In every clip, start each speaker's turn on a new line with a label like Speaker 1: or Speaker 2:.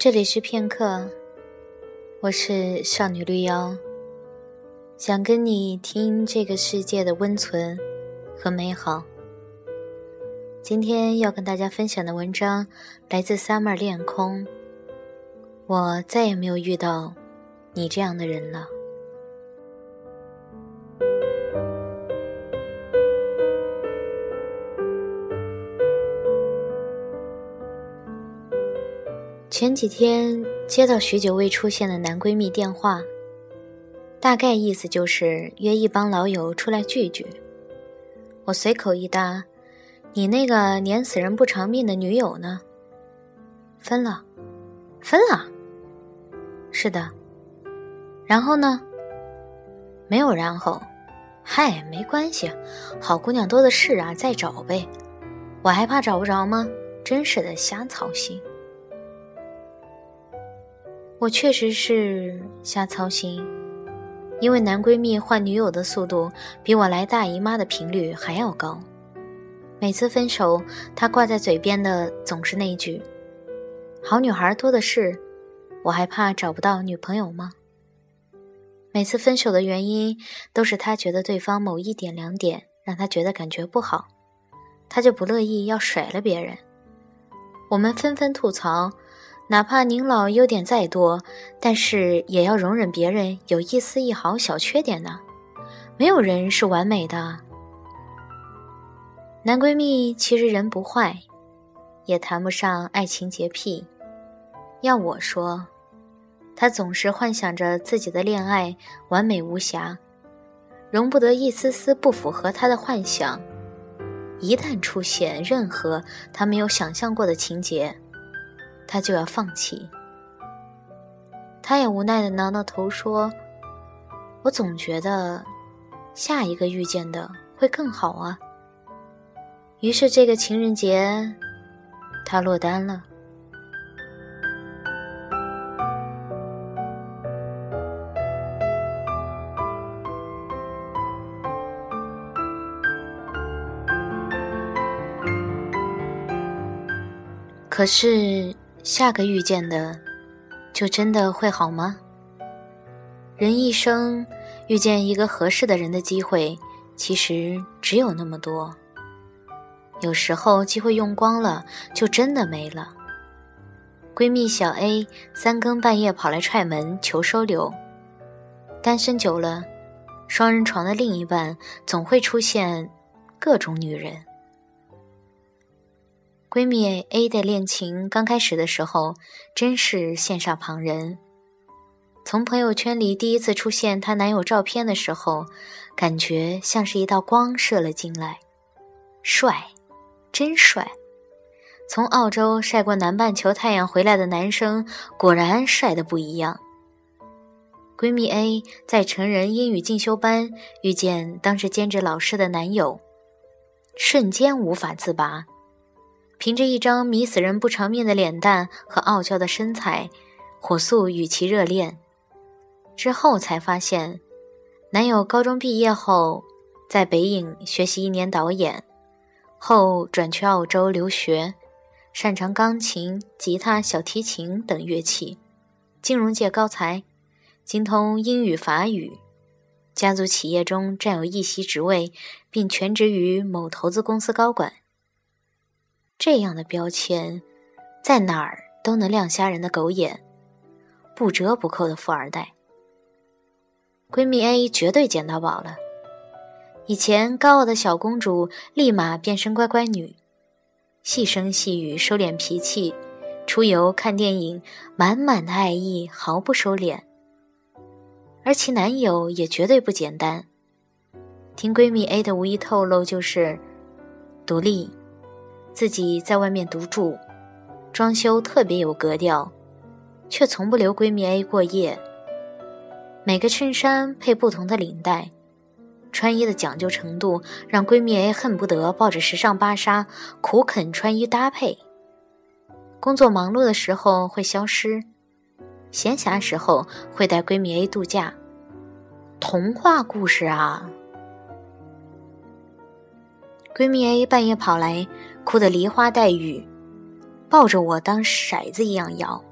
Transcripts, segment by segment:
Speaker 1: 这里是片刻，我是少女绿妖，想跟你听这个世界的温存和美好。今天要跟大家分享的文章来自 Summer 恋空。我再也没有遇到你这样的人了。前几天接到许久未出现的男闺蜜电话，大概意思就是约一帮老友出来聚聚。我随口一搭：“你那个碾死人不偿命的女友呢？分了，分了。是的。然后呢？没有然后。嗨，没关系，好姑娘多的是啊，再找呗。我还怕找不着吗？真是的，瞎操心。”我确实是瞎操心，因为男闺蜜换女友的速度比我来大姨妈的频率还要高。每次分手，他挂在嘴边的总是那句：“好女孩多的是，我还怕找不到女朋友吗？”每次分手的原因都是他觉得对方某一点两点让他觉得感觉不好，他就不乐意要甩了别人。我们纷纷吐槽。哪怕您老优点再多，但是也要容忍别人有一丝一毫小缺点呢。没有人是完美的。男闺蜜其实人不坏，也谈不上爱情洁癖。要我说，他总是幻想着自己的恋爱完美无瑕，容不得一丝丝不符合他的幻想。一旦出现任何他没有想象过的情节，他就要放弃，他也无奈的挠挠头说：“我总觉得下一个遇见的会更好啊。”于是这个情人节，他落单了。可是。下个遇见的，就真的会好吗？人一生遇见一个合适的人的机会，其实只有那么多。有时候机会用光了，就真的没了。闺蜜小 A 三更半夜跑来踹门求收留。单身久了，双人床的另一半总会出现各种女人。闺蜜 A 的恋情刚开始的时候，真是羡煞旁人。从朋友圈里第一次出现她男友照片的时候，感觉像是一道光射了进来，帅，真帅！从澳洲晒过南半球太阳回来的男生，果然帅的不一样。闺蜜 A 在成人英语进修班遇见当时兼职老师的男友，瞬间无法自拔。凭着一张迷死人不偿命的脸蛋和傲娇的身材，火速与其热恋。之后才发现，男友高中毕业后在北影学习一年导演，后转去澳洲留学，擅长钢琴、吉他、小提琴等乐器，金融界高才，精通英语、法语，家族企业中占有一席职位，并全职于某投资公司高管。这样的标签，在哪儿都能亮瞎人的狗眼，不折不扣的富二代。闺蜜 A 绝对捡到宝了。以前高傲的小公主，立马变身乖乖女，细声细语，收敛脾气，出游看电影，满满的爱意，毫不收敛。而其男友也绝对不简单。听闺蜜 A 的无意透露，就是独立。自己在外面独住，装修特别有格调，却从不留闺蜜 A 过夜。每个衬衫配不同的领带，穿衣的讲究程度让闺蜜 A 恨不得抱着时尚芭莎苦啃穿衣搭配。工作忙碌的时候会消失，闲暇时候会带闺蜜 A 度假。童话故事啊！闺蜜 A 半夜跑来。哭得梨花带雨，抱着我当骰子一样摇。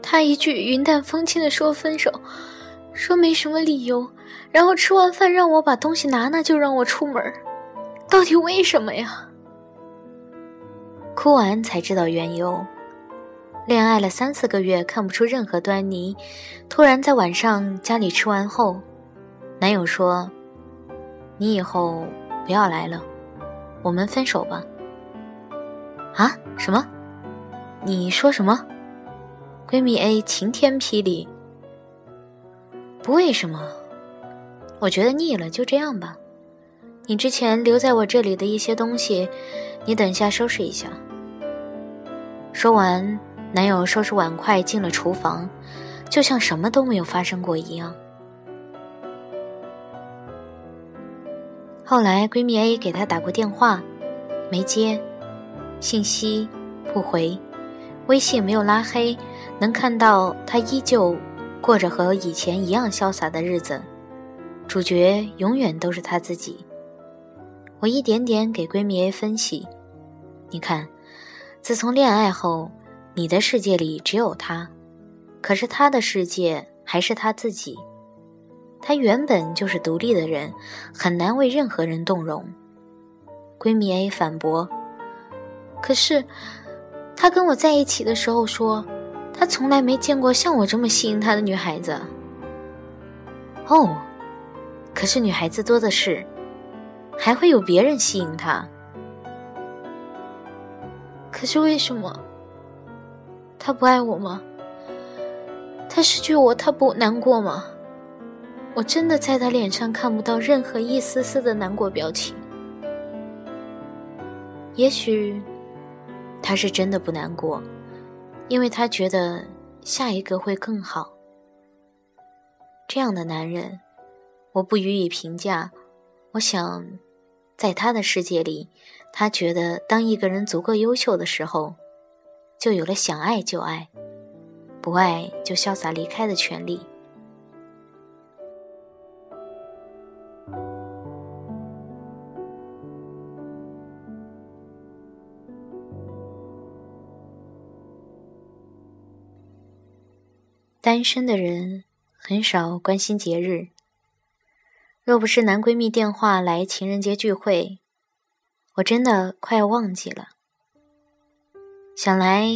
Speaker 1: 他一句云淡风轻的说分手，说没什么理由，然后吃完饭让我把东西拿拿就让我出门，到底为什么呀？哭完才知道缘由，恋爱了三四个月看不出任何端倪，突然在晚上家里吃完后，男友说：“你以后不要来了，我们分手吧。”啊？什么？你说什么？闺蜜 A 晴天霹雳。不为什么，我觉得腻了，就这样吧。你之前留在我这里的一些东西，你等一下收拾一下。说完，男友收拾碗筷进了厨房，就像什么都没有发生过一样。后来，闺蜜 A 给他打过电话，没接，信息不回，微信没有拉黑，能看到他依旧过着和以前一样潇洒的日子，主角永远都是他自己。我一点点给闺蜜 A 分析，你看。自从恋爱后，你的世界里只有他，可是他的世界还是他自己。他原本就是独立的人，很难为任何人动容。闺蜜 A 反驳：“可是，他跟我在一起的时候说，他从来没见过像我这么吸引他的女孩子。哦，可是女孩子多的是，还会有别人吸引他。”可是为什么？他不爱我吗？他失去我，他不难过吗？我真的在他脸上看不到任何一丝丝的难过表情。也许他是真的不难过，因为他觉得下一个会更好。这样的男人，我不予以评价。我想，在他的世界里。他觉得，当一个人足够优秀的时候，就有了想爱就爱，不爱就潇洒离开的权利。单身的人很少关心节日，若不是男闺蜜电话来情人节聚会。我真的快要忘记了，想来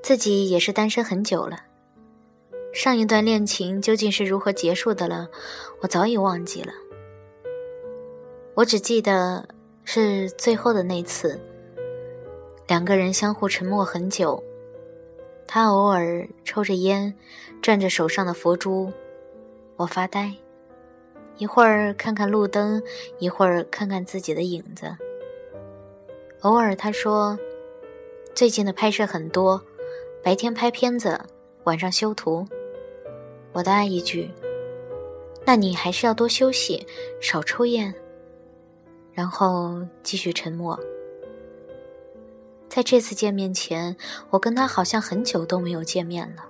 Speaker 1: 自己也是单身很久了。上一段恋情究竟是如何结束的了，我早已忘记了。我只记得是最后的那次，两个人相互沉默很久。他偶尔抽着烟，转着手上的佛珠，我发呆，一会儿看看路灯，一会儿看看自己的影子。偶尔他说：“最近的拍摄很多，白天拍片子，晚上修图。”我答一句：“那你还是要多休息，少抽烟。”然后继续沉默。在这次见面前，我跟他好像很久都没有见面了。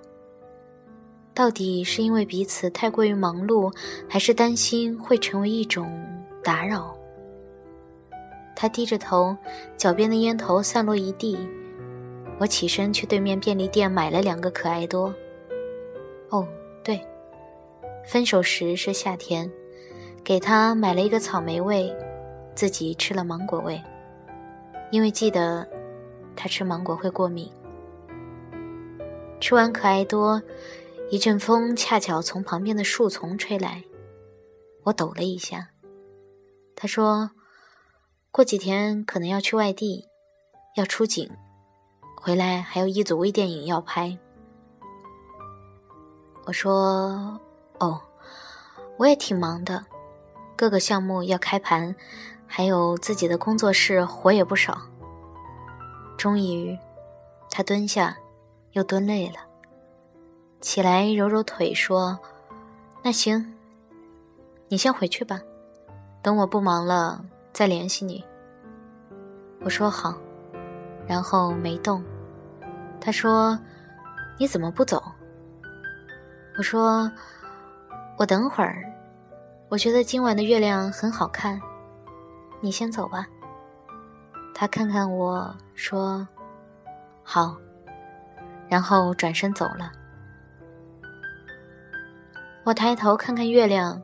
Speaker 1: 到底是因为彼此太过于忙碌，还是担心会成为一种打扰？他低着头，脚边的烟头散落一地。我起身去对面便利店买了两个可爱多。哦，对，分手时是夏天，给他买了一个草莓味，自己吃了芒果味，因为记得他吃芒果会过敏。吃完可爱多，一阵风恰巧从旁边的树丛吹来，我抖了一下。他说。过几天可能要去外地，要出警，回来还有一组微电影要拍。我说：“哦，我也挺忙的，各个项目要开盘，还有自己的工作室活也不少。”终于，他蹲下，又蹲累了，起来揉揉腿说：“那行，你先回去吧，等我不忙了。”再联系你。我说好，然后没动。他说：“你怎么不走？”我说：“我等会儿。我觉得今晚的月亮很好看，你先走吧。”他看看我说：“好。”然后转身走了。我抬头看看月亮，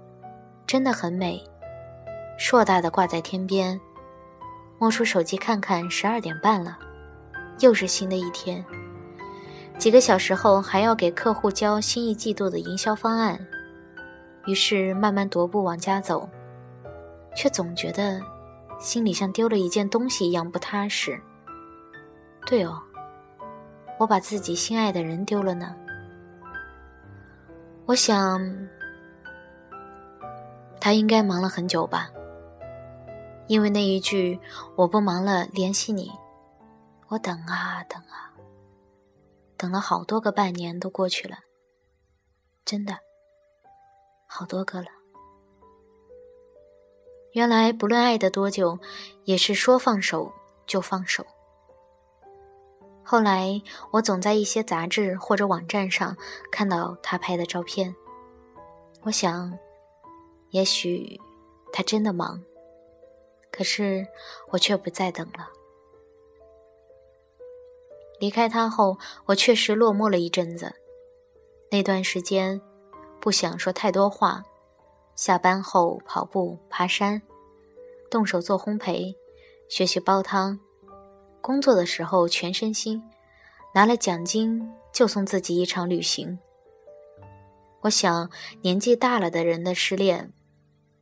Speaker 1: 真的很美，硕大的挂在天边。摸出手机看看，十二点半了，又是新的一天。几个小时后还要给客户交新一季度的营销方案，于是慢慢踱步往家走，却总觉得心里像丢了一件东西一样不踏实。对哦，我把自己心爱的人丢了呢。我想，他应该忙了很久吧。因为那一句“我不忙了，联系你”，我等啊等啊，等了好多个半年都过去了，真的，好多个了。原来不论爱的多久，也是说放手就放手。后来我总在一些杂志或者网站上看到他拍的照片，我想，也许他真的忙。可是我却不再等了。离开他后，我确实落寞了一阵子。那段时间，不想说太多话。下班后跑步、爬山，动手做烘焙，学习煲汤。工作的时候全身心，拿了奖金就送自己一场旅行。我想，年纪大了的人的失恋，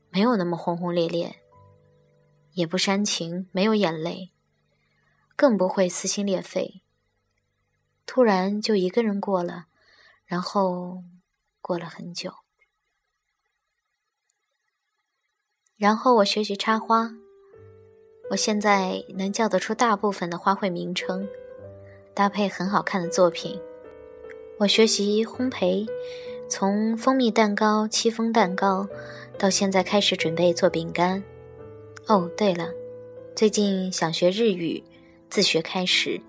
Speaker 1: 没有那么轰轰烈烈。也不煽情，没有眼泪，更不会撕心裂肺。突然就一个人过了，然后过了很久。然后我学习插花，我现在能叫得出大部分的花卉名称，搭配很好看的作品。我学习烘焙，从蜂蜜蛋糕、戚风蛋糕，到现在开始准备做饼干。哦，对了，最近想学日语，自学开始，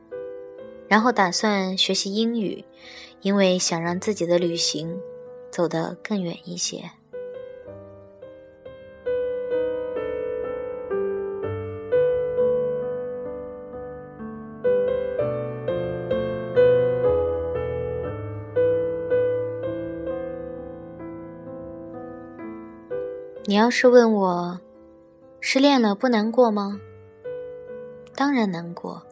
Speaker 1: 然后打算学习英语，因为想让自己的旅行走得更远一些。你要是问我。失恋了不难过吗？当然难过。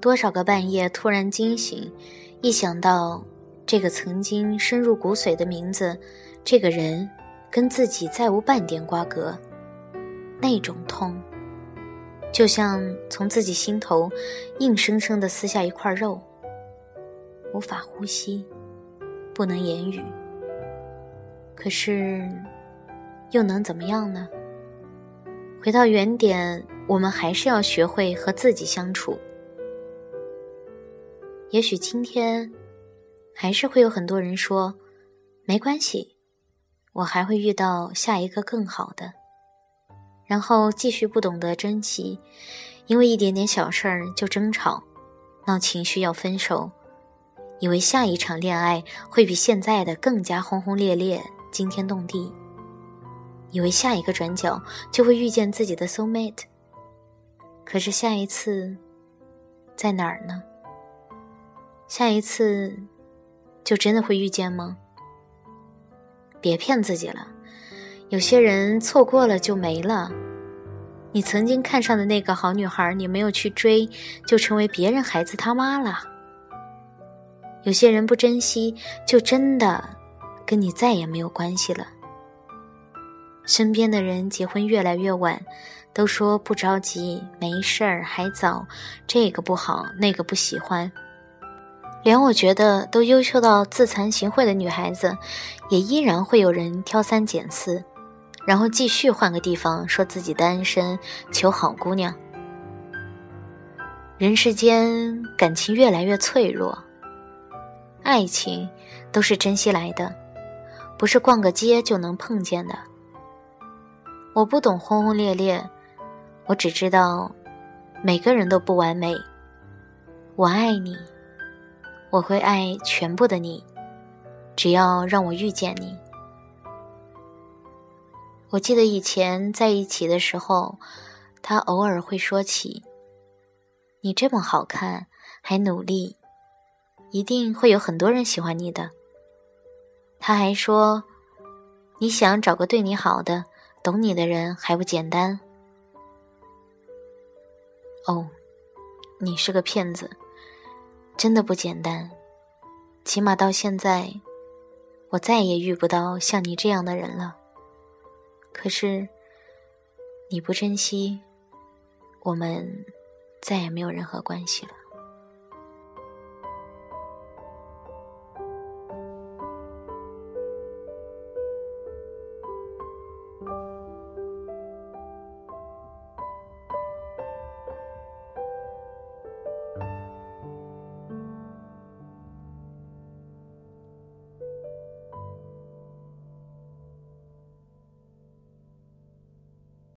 Speaker 1: 多少个半夜突然惊醒，一想到这个曾经深入骨髓的名字，这个人跟自己再无半点瓜葛，那种痛，就像从自己心头硬生生的撕下一块肉，无法呼吸，不能言语。可是，又能怎么样呢？回到原点，我们还是要学会和自己相处。也许今天，还是会有很多人说：“没关系，我还会遇到下一个更好的。”然后继续不懂得珍惜，因为一点点小事儿就争吵、闹情绪要分手，以为下一场恋爱会比现在的更加轰轰烈烈、惊天动地。以为下一个转角就会遇见自己的 soul mate，可是下一次在哪儿呢？下一次就真的会遇见吗？别骗自己了，有些人错过了就没了。你曾经看上的那个好女孩，你没有去追，就成为别人孩子他妈了。有些人不珍惜，就真的跟你再也没有关系了。身边的人结婚越来越晚，都说不着急，没事儿，还早，这个不好，那个不喜欢。连我觉得都优秀到自惭形秽的女孩子，也依然会有人挑三拣四，然后继续换个地方说自己单身，求好姑娘。人世间感情越来越脆弱，爱情都是珍惜来的，不是逛个街就能碰见的。我不懂轰轰烈烈，我只知道每个人都不完美。我爱你，我会爱全部的你，只要让我遇见你。我记得以前在一起的时候，他偶尔会说起：“你这么好看，还努力，一定会有很多人喜欢你的。”他还说：“你想找个对你好的、懂你的人还不简单？哦，你是个骗子，真的不简单。起码到现在，我再也遇不到像你这样的人了。可是，你不珍惜，我们再也没有任何关系了。